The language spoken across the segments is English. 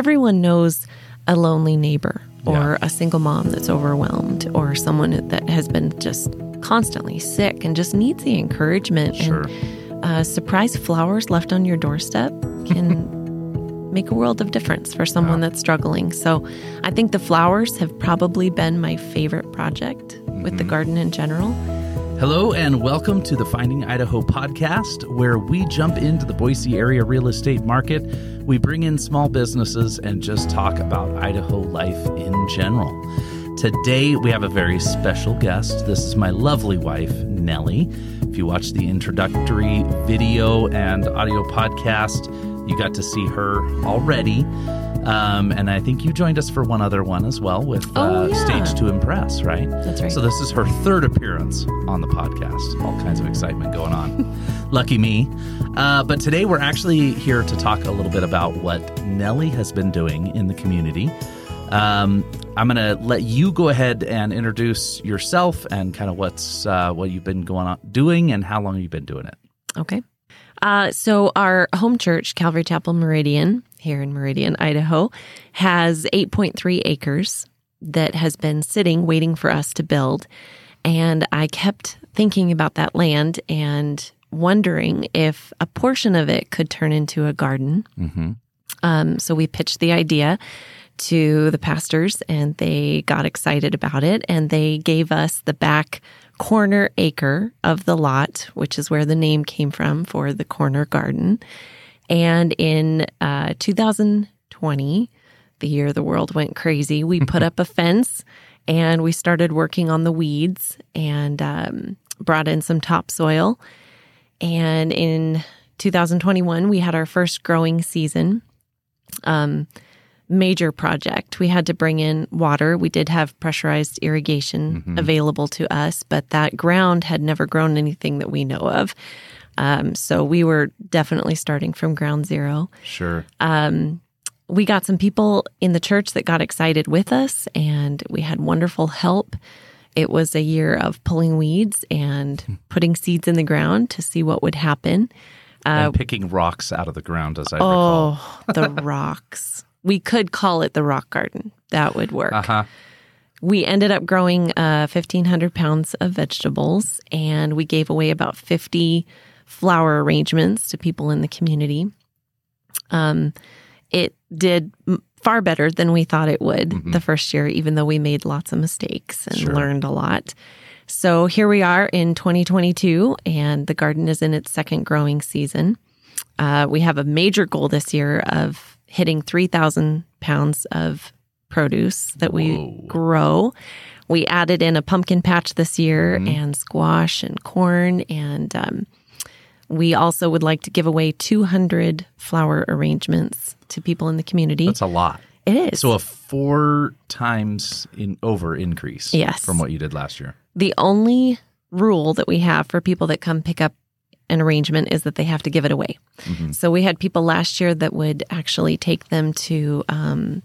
everyone knows a lonely neighbor or Yeah. a single mom that's overwhelmed or someone that has been just constantly sick and just needs the encouragement. Sure. And uh, surprise flowers left on your doorstep can make a world of difference for someone that's struggling. So I think the flowers have probably been my favorite project with the Mm-hmm. garden in general. Hello, and welcome to the Finding Idaho podcast, where we jump into the Boise area real estate market. We bring in small businesses and just talk about Idaho life in general. Today, we have a very special guest. This is my lovely wife, Nellie. If you watch the introductory video and audio podcast, you got to see her already. Um, and I think you joined us for one other one as well with Oh, uh, yeah. Stage to Impress, right? That's right. So this is her third appearance on the podcast. All kinds of excitement going on. Lucky me. Uh, but today we're actually here to talk a little bit about what Nellie has been doing in the community. Um, I'm going to let you go ahead and introduce yourself and kind of what's uh, what you've been going on doing and how long you've been doing it. Okay. Uh, so our home church, Calvary Chapel Meridian, here in Meridian, Idaho, has 8.3 acres that has been sitting waiting for us to build. And I kept thinking about that land and wondering if a portion of it could turn into a garden. Mm-hmm. Um, so we pitched the idea to the pastors and they got excited about it and they gave us the back corner acre of the lot, which is where the name came from for the corner garden. And in uh, 2020, the year the world went crazy, we put up a fence and we started working on the weeds and um, brought in some topsoil. And in 2021, we had our first growing season. Um, major project. We had to bring in water. We did have pressurized irrigation available to us, but that ground had never grown anything that we know of. Um, so we were definitely starting from ground zero. Sure. Um, We got some people in the church that got excited with us, and we had wonderful help. It was a year of pulling weeds and putting seeds in the ground to see what would happen. and picking rocks out of the ground, as I recall. Oh, the rocks. We could call it the rock garden. That would work. Uh-huh. We ended up growing uh, 1,500 pounds of vegetables, and we gave away about 50 flower arrangements to people in the community. Um, it did far better than we thought it would the first year, even though we made lots of mistakes and Sure. learned a lot. So here we are in 2022, and the garden is in its second growing season. Uh, we have a major goal this year of hitting 3,000 pounds of produce that we Whoa. grow. We added in a pumpkin patch this year and squash and corn. And um, we also would like to give away 200 flower arrangements to people in the community. That's a lot. it is. So a four times in over increase Yes. from what you did last year. the only rule that we have for people that come pick up an arrangement is that they have to give it away. So we had people last year that would actually take them to um,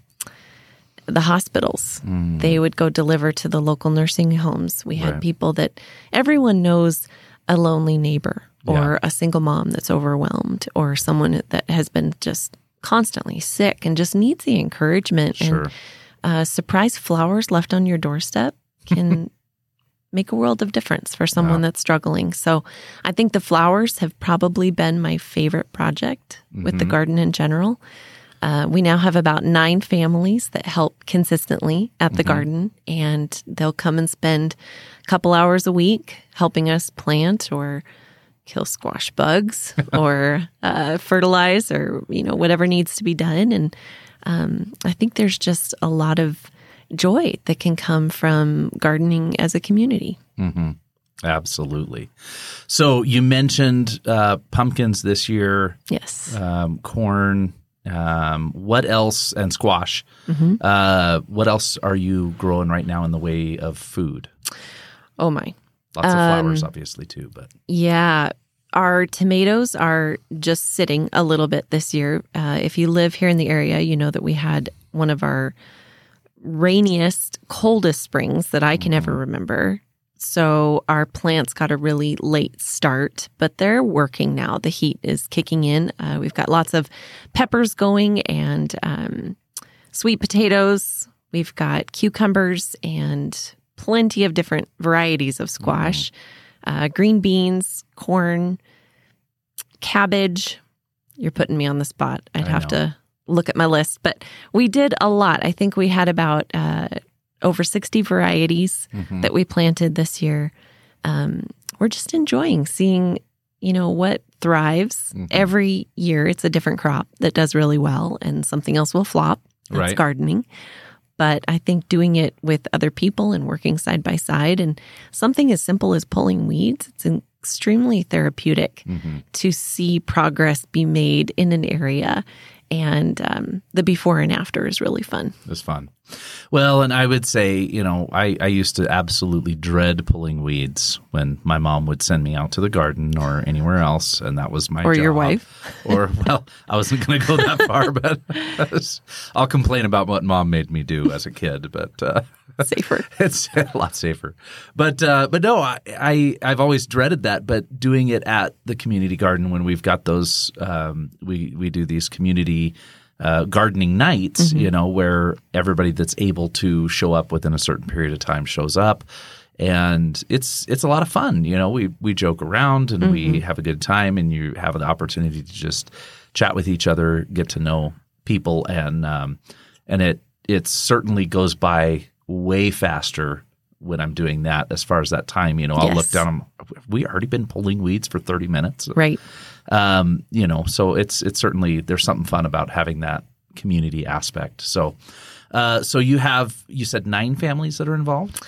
the hospitals. They would go deliver to the local nursing homes. We had Right. people that everyone knows a lonely neighbor or Yeah. a single mom that's overwhelmed or someone that has been just constantly sick and just needs the encouragement Sure. and uh, surprise flowers left on your doorstep can make a world of difference for someone that's struggling. So I think the flowers have probably been my favorite project with the garden in general. Uh, we now have about nine families that help consistently at the garden, and they'll come and spend a couple hours a week helping us plant or kill squash bugs or uh, fertilize or you know whatever needs to be done. And um, I think there's just a lot of joy that can come from gardening as a community. Absolutely. So you mentioned uh, pumpkins this year, Yes. um, corn. Um, what else? And squash. Uh, what else are you growing right now in the way of food? oh my. Lots of flowers, obviously, too. But Yeah. Our tomatoes are just sitting a little bit this year. Uh, if you live here in the area, you know that we had one of our rainiest, coldest springs that I can ever remember. So our plants got a really late start, but they're working now. The heat is kicking in. Uh, we've got lots of peppers going and um, sweet potatoes, we've got cucumbers, and plenty of different varieties of squash, uh, green beans, corn, cabbage. You're putting me on the spot. I'd I have know. to look at my list, but we did a lot. I think we had about uh, over 60 varieties Mhm. that we planted this year. Um, we're just enjoying seeing, you know, what thrives Mhm. every year. It's a different crop that does really well, and something else will flop. That's Right. gardening. But I think doing it with other people and working side by side, and something as simple as pulling weeds, it's extremely therapeutic Mhm. to see progress be made in an area. And um, the before and after is really fun. It's fun. Well, and I would say, you know, I, I used to absolutely dread pulling weeds when my mom would send me out to the garden or anywhere else, and that was my Or your wife. Or well, I wasn't going to go that far, but I'll complain about what mom made me do as a kid, but uh, Safer. it's a lot safer. But uh, but no, I, I I've always dreaded that. But doing it at the community garden when we've got those, um, we we do these community. Uh, gardening nights, Mm-hmm. you know, where everybody that's able to show up within a certain period of time shows up, and it's it's a lot of fun. You know, we we joke around and we Mm-hmm. have a good time, and you have the opportunity to just chat with each other, get to know people, and um, and it it certainly goes by way faster when I'm doing that. As far as that time, you know, I'll look down. I'm, have we already been pulling weeds for 30 minutes, Right. um, you know. So it's it's certainly there's something fun about having that community aspect. So. Uh, so you have you said nine families that are involved.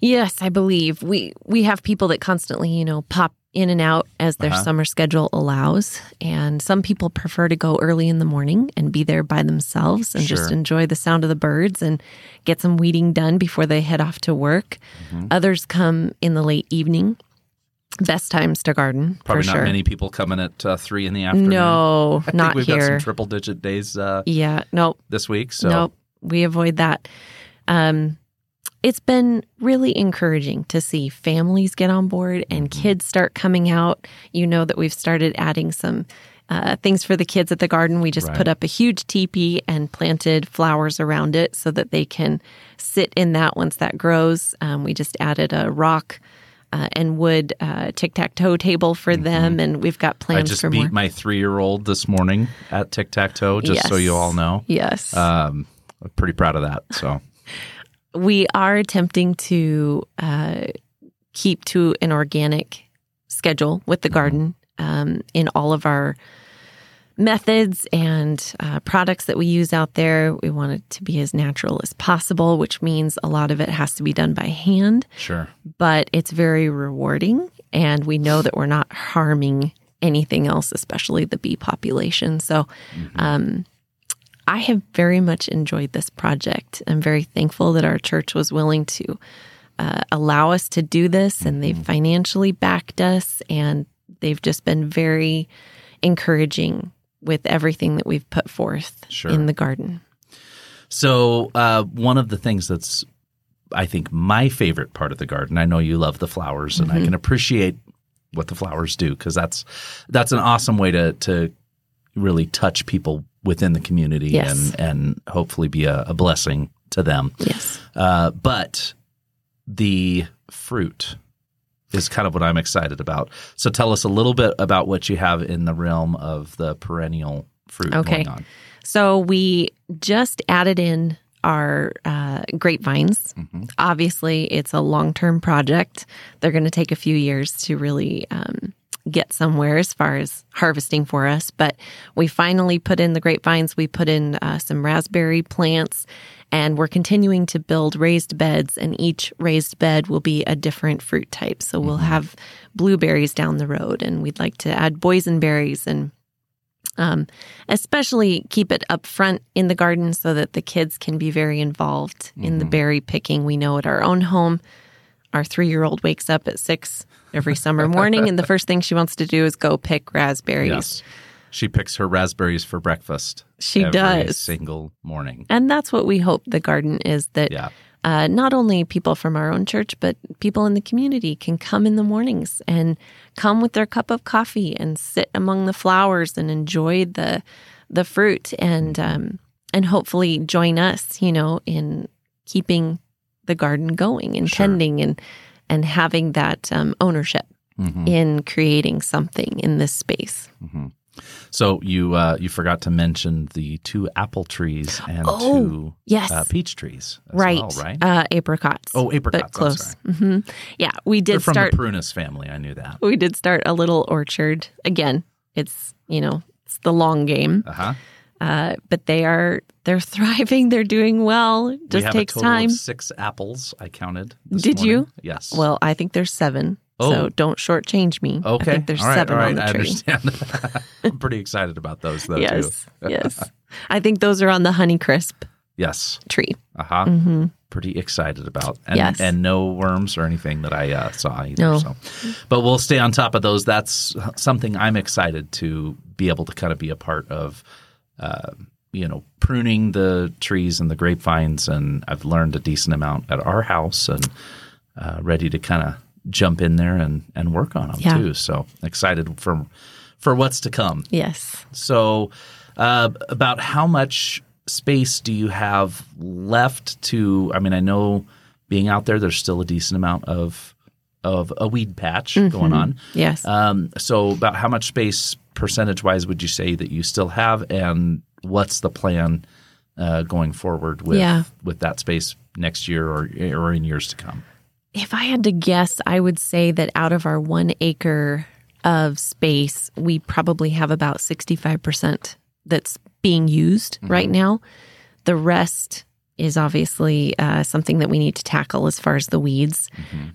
Yes, I believe we we have people that constantly, you know, pop in and out as their Uh-huh. summer schedule allows, and some people prefer to go early in the morning and be there by themselves and just enjoy the sound of the birds and get some weeding done before they head off to work. Mm-hmm. Others come in the late evening. Best times to garden Probably for not sure. many people coming at uh, three in the afternoon. no, I think not we've got some triple digit days uh, yeah, nope. this week. So Nope, we avoid that. Um, it's been really encouraging to see families get on board and Mm-hmm. kids start coming out. You know that we've started adding some uh, things for the kids at the garden. We just Right. put up a huge teepee and planted flowers around it so that they can sit in that once that grows. Um, we just added a rock. Uh, and wood uh, tic tac toe table for them, and we've got Mm-hmm. I just for beat more. my three year old this morning at tic tac toe, just so you all know. yes, Um, I'm pretty proud of that. So we are attempting to uh, keep to an organic schedule with the garden um, in all of our methods and uh, products that we use out there. We want it to be as natural as possible, which means a lot of it has to be done by hand, sure. but it's very rewarding. And we know that we're not harming anything else, especially the bee population. So, um, I have very much enjoyed this project. I'm very thankful that our church was willing to uh, allow us to do this and they've financially backed us and they've just been very encouraging with everything that we've put forth Sure. in the garden. So uh, one of the things that's I think my favorite part of the garden. I know you love the flowers, and I Mm-hmm. can appreciate what the flowers do because that's that's an awesome way to to really touch people within the community Yes. and and hopefully be a, a blessing to them. Yes. Uh, but the fruit is kind of what I'm excited about. So tell us a little bit about what you have in the realm of the perennial fruit Okay. going on. So we just added in our uh, grapevines. Mhm. Obviously, it's a long term project. They're going to take a few years to really um, get somewhere as far as harvesting for us. But we finally put in the grapevines. We put in uh, some raspberry plants, and we're continuing to build raised beds. And each raised bed will be a different fruit type. So we'll have blueberries down the road, and we'd like to add boysenberries and um, especially keep it up front in the garden so that the kids can be very involved in the berry picking. We know at our own home, our three year old wakes up at six every summer morning, and the first thing she wants to do is go pick raspberries. Yes. She picks her raspberries for breakfast. She every does. single morning. And that's what we hope the garden is that Yeah. uh, not only people from our own church, but people in the community can come in the mornings and come with their cup of coffee and sit among the flowers and enjoy the the fruit. And um, and hopefully join us, you know, in keeping the garden going and Sure. tending and and having that um, ownership Mhm. in creating something in this space. So you uh, you forgot to mention the two apple trees and Oh, two Yes. uh, peach trees, as right. well, right? Uh, apricots. oh, apricots. but close. sorry. hmm Yeah, we They're did from start. the prunus family. I knew that. we did start a little orchard. Again, it's you know it's the long game, Uh huh. Uh, but they are they're thriving. They're doing well. We just have takes time. six apples. I counted. this Did you? Yes. Well, I think there's seven. Oh. So don't shortchange me. okay. I think there's right, seven right. on the I tree. understand. I'm pretty excited about those, though. yes. Too. yes. I think those are on the Honeycrisp Yes. tree. Uh huh. hmm Pretty excited about. And, Yes. and no worms or anything that I uh, saw either. No. So, but we'll stay on top of those. That's something I'm excited to be able to kind of be a part of. Uh, you know, pruning the trees and the grapevines, and I've learned a decent amount at our house, and uh, ready to kind of jump in there and and work on them Yeah. too. So excited for for what's to come. Yes. So, uh, about how much space do you have left to? I mean, I know being out there, there's still a decent amount of of a weed patch going on. Yes. Um, so, about how much space, percentage wise, would you say that you still have, and what's the plan uh, going forward with Yeah. with that space next year or or in years to come? If I had to guess, I would say that out of our one acre of space, we probably have about 65% that's being used right now. The rest is obviously uh, something that we need to tackle as far as the weeds.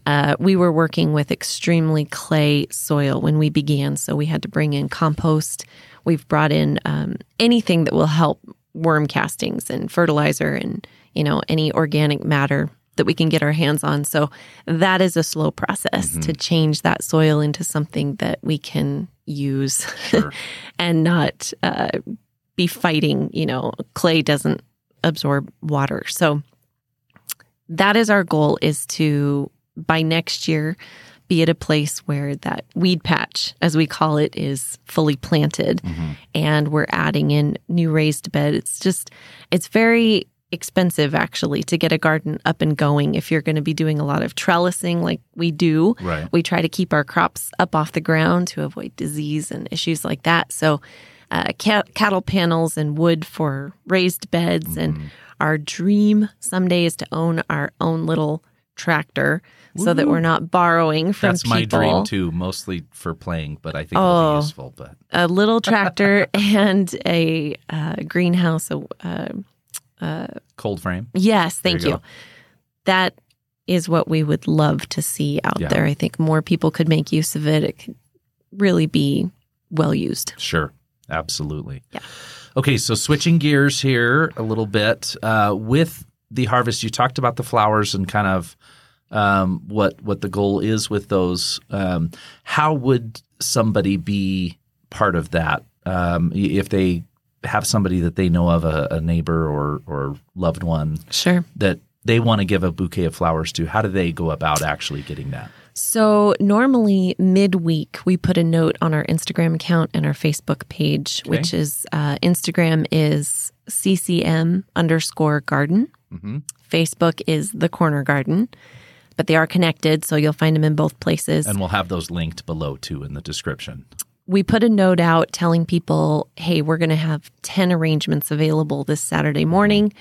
Uh, we were working with extremely clay soil when we began, so we had to bring in compost. We've brought in um, anything that will help worm castings and fertilizer and you know any organic matter that we can get our hands on. So that is a slow process to change that soil into something that we can use Sure. and not uh, be fighting. You know, clay doesn't absorb water, so that is our goal: is to by next year be at a place where that weed patch, as we call it, is fully planted, mm-hmm. and we're adding in new raised bed. It's just it's very expensive actually to get a garden up and going if you're going to be doing a lot of trellising like we do Right. we try to keep our crops up off the ground to avoid disease and issues like that. So, uh, cat- cattle panels and wood for raised beds. Mm-hmm. And our dream someday is to own our own little tractor so that we're not borrowing from That's my dream too, mostly for playing, but I think it'll Oh. be useful. But A little tractor and a uh, greenhouse. A, uh, cold frame. yes, There thank you you. That is what we would love to see out Yeah. there. I think more people could make use of it. It could really be well used. Sure, absolutely. Yeah. Okay, so switching gears here a little bit uh, with the harvest, you talked about the flowers and kind of um, what what the goal is with those. Um, how would somebody be part of that um, if they have somebody that they know of, a, a neighbor or or loved one Sure. that they want to give a bouquet of flowers to? How do they go about actually getting that? So normally midweek we put a note on our Instagram account and our Facebook page, Okay. which is uh, Instagram is CCM underscore garden. Mhm. Facebook is the corner garden, but they are connected, so you'll find them in both places. And we'll have those linked below too in the description. we put a note out telling people, hey, we're going to have 10 arrangements available this Saturday morning.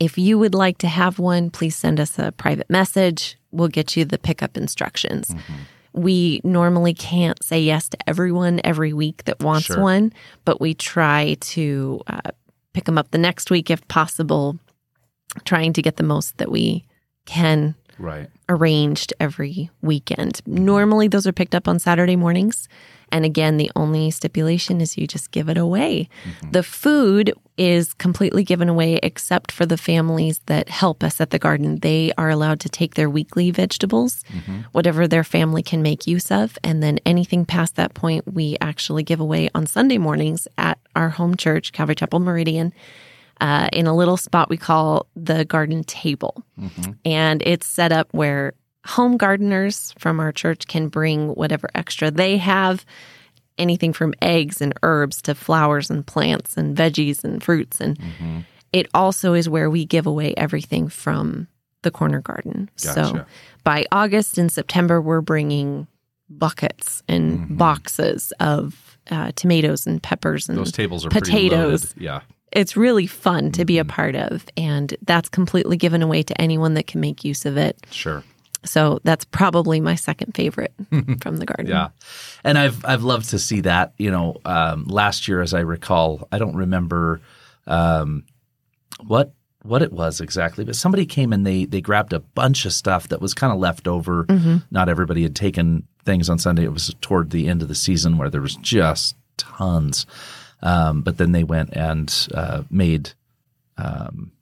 If you would like to have one, please send us a private message. We'll get you the pickup instructions. Mm-hmm. We normally can't say yes to everyone every week that wants Sure. one, but we try to uh, pick them up the next week if possible, trying to get the most that we can Right. arranged every weekend. Mm-hmm. Normally, those are picked up on Saturday mornings. And again, the only stipulation is you just give it away. Mm-hmm. The food is completely given away except for the families that help us at the garden. They are allowed to take their weekly vegetables, whatever their family can make use of. And then anything past that point, we actually give away on Sunday mornings at our home church, Calvary Chapel Meridian uh, in a little spot we call the garden table. And it's set up where home gardeners from our church can bring whatever extra they have anything from eggs and herbs to flowers and plants and veggies and fruits and it also is where we give away everything from the corner garden. So by August and September, we're bringing buckets and Mhm. boxes of uh, tomatoes and peppers and Those tables are potatoes. Yeah. it's really fun to be a Mhm. part of. And that's completely given away to anyone that can make use of it. Sure. So that's probably my second favorite from the garden. Yeah, and I've I've loved to see that. You know, um, last year, as I recall, I don't remember um, what what it was exactly, but somebody came and they they grabbed a bunch of stuff that was kind of left over. Mhm. Not everybody had taken things on Sunday. It was toward the end of the season where there was just tons. Um, but then they went and uh, made um,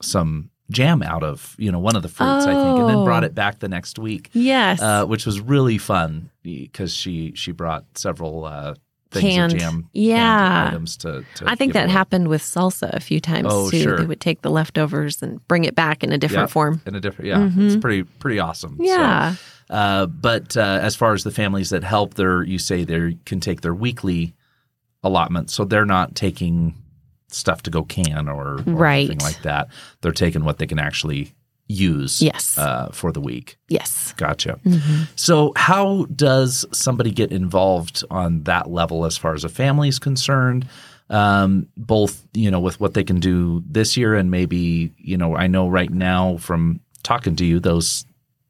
some jam out of you know one of the fruits, I think, and then Oh. brought it back the next week Yes. uh, which was really fun because she she brought several uh, things Canned. of jam canned Yeah. items to, to I think that away. happened with salsa a few times Oh, too. sure. They would take the leftovers and bring it back in a different Yeah. form. in a different yeah it's pretty pretty awesome So, Yeah. uh, but uh, as far as the families that help their you say they can take their weekly allotment so they're not taking stuff to go can or, or Right. anything like that they're taking what they can actually use Yes. uh, for the week yes. Gotcha. Mm-hmm. So, how does somebody get involved on that level as far as a family is concerned? Um, both, you know, with what they can do this year and maybe, you know, I know right now from talking to you, those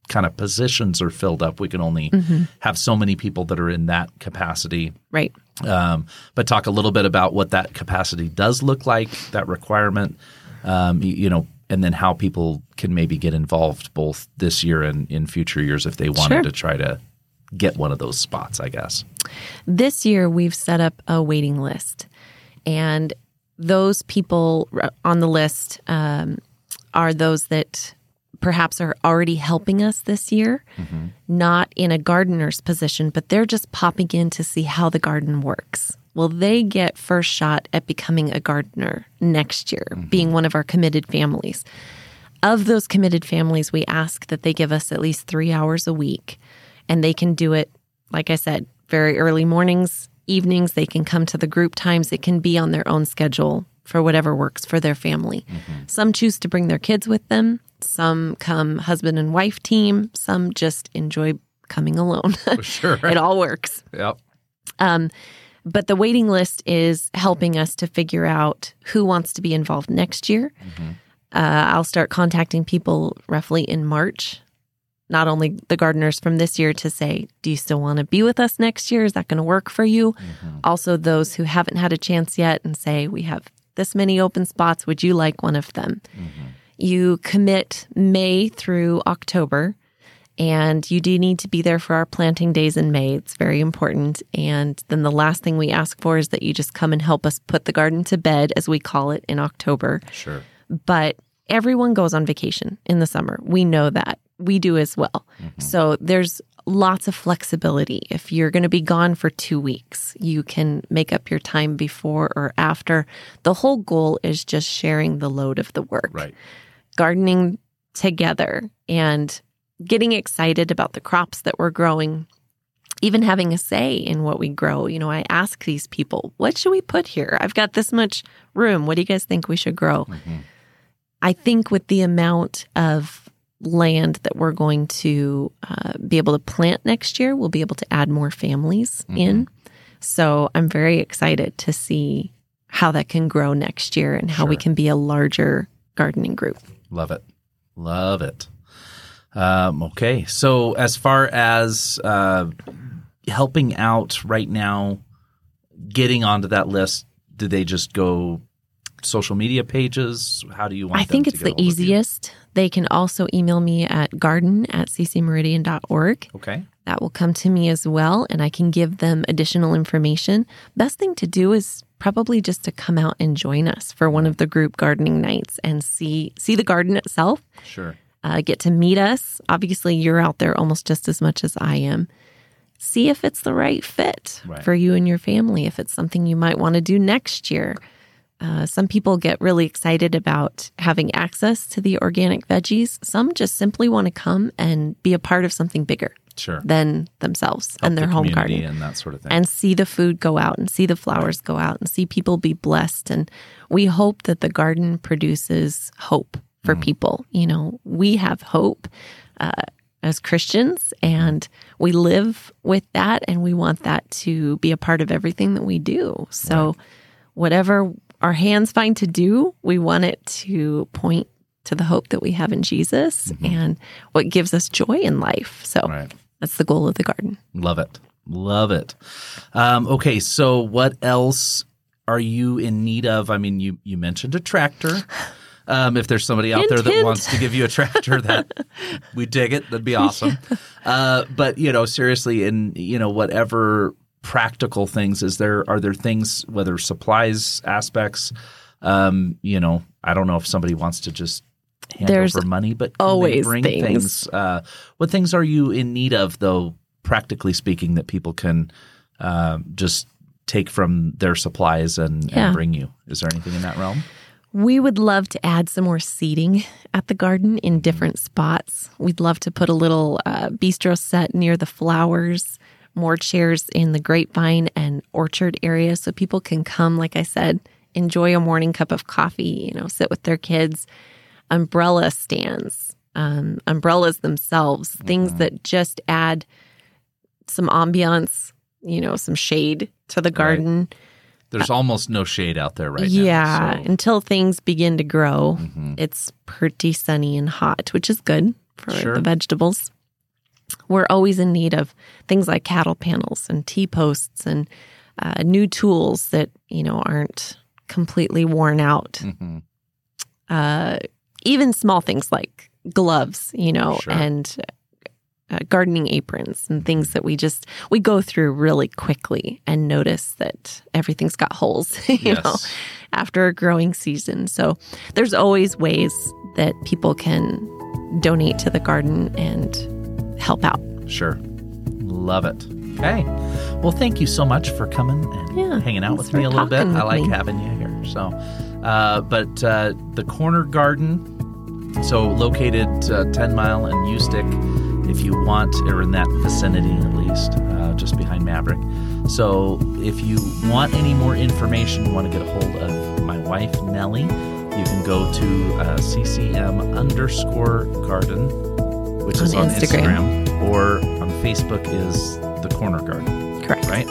kind of positions are filled up. We can only Mm-hmm. have so many people that are in that capacity. Right. Um, but talk a little bit about what that capacity does look like, that requirement, um, you, you know, and then how people can maybe get involved both this year and in future years if they wanted Sure. to try to get one of those spots, I guess. This year, we've set up a waiting list, and those people on the list um, are those that perhaps are already helping us this year, mm-hmm. not in a gardener's position, but they're just popping in to see how the garden works. Well, they get first shot at becoming a gardener next year, mm-hmm. being one of our committed families. Of those committed families, we ask that they give us at least three hours a week, and they can do it, like I said, very early mornings, evenings. They can come to the group times. It can be on their own schedule for whatever works for their family. Mm-hmm. Some choose to bring their kids with them. Some come husband and wife team. Some just enjoy coming alone. Sure. it all works. yep. Um, but the waiting list is helping us to figure out who wants to be involved next year. Uh, I'll start contacting people roughly in March, not only the gardeners from this year to say, Do you still want to be with us next year? Is that going to work for you? Also, those who haven't had a chance yet and say, We have this many open spots. Would you like one of them? You commit May through October and you do need to be there for our planting days in May. It's very important. And then the last thing we ask for is that you just come and help us put the garden to bed, as we call it in October. Sure. But everyone goes on vacation in the summer. We know that. We do as well. Mm-hmm. So there's lots of flexibility. If you're going to be gone for two weeks, you can make up your time before or after. The whole goal is just sharing the load of the work Right. Gardening together and getting excited about the crops that we're growing, even having a say in what we grow. You know, I ask these people, what should we put here? I've got this much room. What do you guys think we should grow? Mhm. I think with the amount of land that we're going to uh, be able to plant next year, we'll be able to add more families in. So I'm very excited to see how that can grow next year and how we can be a larger gardening group. Love it. Love it. Um, okay. So, as far as uh, helping out right now, getting onto that list, do they just go social media pages? How do you want I them think it's the hold of you? easiest. They can also email me at garden at ccmeridian.org. Okay. That will come to me as well, and I can give them additional information. Best thing to do is probably just to come out and join us for one of the group gardening nights and see see the garden itself. Sure. Uh, get to meet us. Obviously, you're out there almost just as much as I am. See if it's the right fit Right. for you and your family. If it's something you might want to do next year. Uh, some people get really excited about having access to the organic veggies. Some just simply want to come and be a part of something bigger. Sure. than themselves Help and their the home garden and that sort of thing. and see the food go out and see the flowers go out and see people be blessed. And we hope that the garden produces hope for Mm. people. You know, we have hope uh, as Christians and we live with that and we want that to be a part of everything that we do. So, whatever our hands find to do, we want it to point to the hope that we have in Jesus and what gives us joy in life. So, Mm-hmm. right. That's the goal of the garden. Love it. Love it. Um, okay, so what else are you in need of? I mean, you you mentioned a tractor. Um, if there's somebody out Hint, there that hint. wants to give you a tractor, that we dig it. That'd be awesome. Uh, but you know, seriously, in you know whatever practical things, is there are there things whether supplies aspects? Um, you know, I don't know if somebody wants to just hand There's over money, but always bring things. Uh, what things are you in need of, though? Practically speaking, that people can uh, just take from their supplies and, Yeah. and bring you. Is there anything in that realm? We would love to add some more seating at the garden in different spots. We'd love to put a little uh, bistro set near the flowers, more chairs in the grapevine and orchard area so people can come, like I said, enjoy a morning cup of coffee, you know, sit with their kids. Umbrella stands, um, umbrellas themselves, things that just add some ambiance, you know, some shade to the garden. There's almost no shade out there right yeah, now. so- until things begin to grow, Mhm. it's pretty sunny and hot, which is good for Sure. the vegetables. We're always in need of things like cattle panels and T posts and uh, new tools that you know aren't completely worn out. Mhm. Uh, even small things like gloves, you know, Sure. and uh, gardening aprons and things that we just we go through really quickly and notice that everything's got holes, you know, after a growing season. So there's always ways that people can donate to the garden and help out. Sure. Love it. Okay. Well, thank you so much for coming and Yeah, hanging out with me a little bit. I like me. having you here. So, uh, but uh, the corner garden, so located uh, 10 mile and Ustick, if you want, or in that vicinity at least, uh, just behind Maverick. So, if you want any more information, you want to get a hold of my wife, Nellie, you can go to uh, CCM underscore garden, which is On on Instagram. Instagram, or on Facebook is the corner garden Correct. right?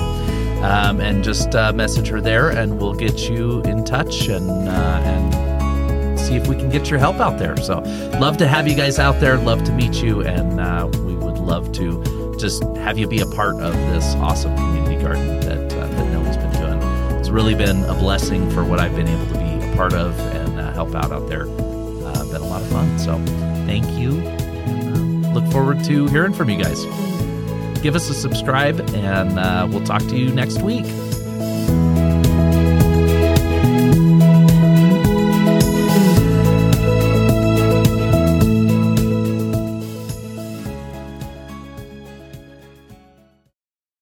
Um, and just uh, message her there, and we'll get you in touch and uh, and see if we can get your help out there. So, love to have you guys out there. Love to meet you, and uh, we would love to just have you be a part of this awesome community garden that uh, that Nellie's been doing. It's really been a blessing for what I've been able to be a part of and uh, help out out there. Uh, been a lot of fun. So, thank you. Look forward to hearing from you guys give us a subscribe, and uh, we'll talk to you next week.